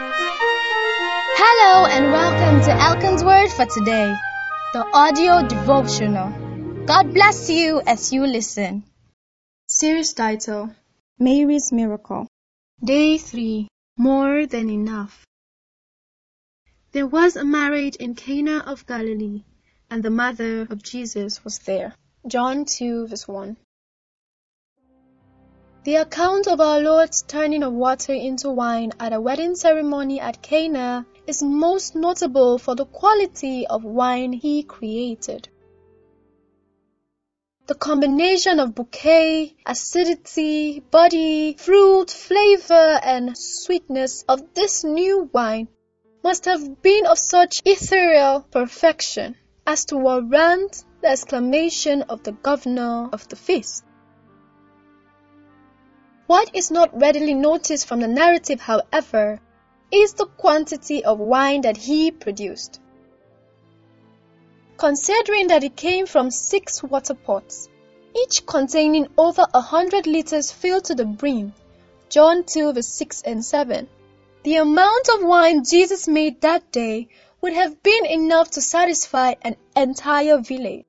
Hello and welcome to Elkan's Word for today, the audio devotional. God bless you as you listen. Series title Mary's Miracle. Day 3 More Than Enough. There was a marriage in Cana of Galilee, and the mother of Jesus was there. John 2 verse 1. The account of our Lord's turning of water into wine at a wedding ceremony at Cana is most notable for the quality of wine he created. The combination of bouquet, acidity, body, fruit, flavor, and sweetness of this new wine must have been of such ethereal perfection as to warrant the exclamation of the governor of the feast. What is not readily noticed from the narrative, however, is the quantity of wine that he produced. Considering that it came from six water pots, each containing over a hundred liters filled to the brim, John 2 verse 6 and 7, the amount of wine Jesus made that day would have been enough to satisfy an entire village.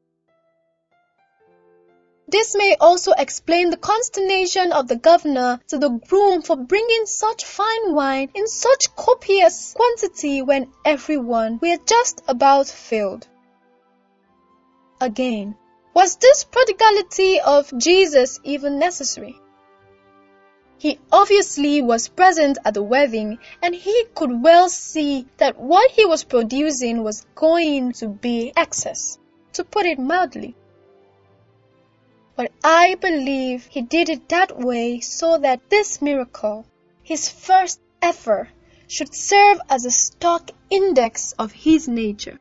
This may also explain the consternation of the governor to the groom for bringing such fine wine in such copious quantity when everyone were just about filled. Again, was this prodigality of Jesus even necessary? He obviously was present at the wedding and he could well see that what he was producing was going to be excess, to put it mildly. But I believe he did it that way so that this miracle, his first ever, should serve as a stock index of his nature.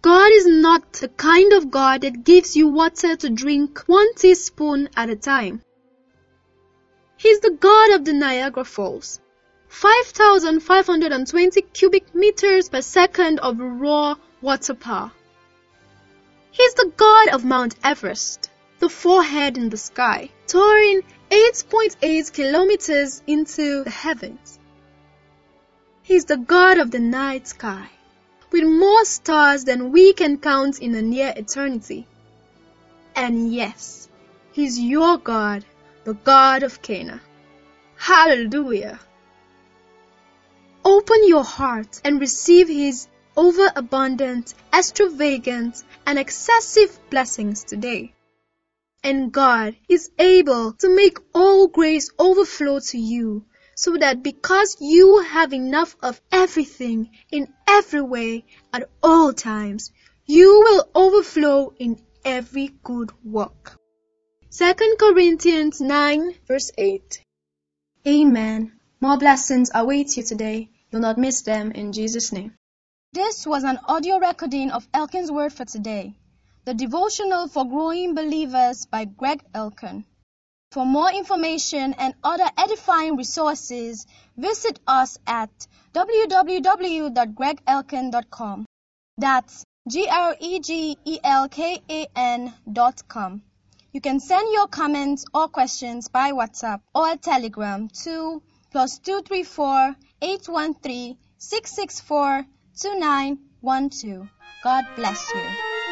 God is not the kind of God that gives you water to drink one teaspoon at a time. He's the God of the Niagara Falls. 5,520 cubic meters per second of raw water power. God of Mount Everest, the forehead in the sky, soaring 8.8 kilometers into the heavens. He's the god of the night sky, with more stars than we can count in a near eternity. And yes, he's your God, the God of Cana. Hallelujah! Open your heart and receive his overabundant, extravagant, and excessive blessings today. And God is able to make all grace overflow to you so that because you have enough of everything in every way at all times, you will overflow in every good work. 2 Corinthians 9 verse 8. Amen. More blessings await you today. You'll not miss them in Jesus' name. This was an audio recording of Elkan's Word for today, the devotional for growing believers by Greg Elkan. For more information and other edifying resources, visit us at www.gregelkan.com. That's G-R-E-G-E-L-K-A-N dot com. You can send your comments or questions by WhatsApp or Telegram to plus 234 813 664 2912. God bless you.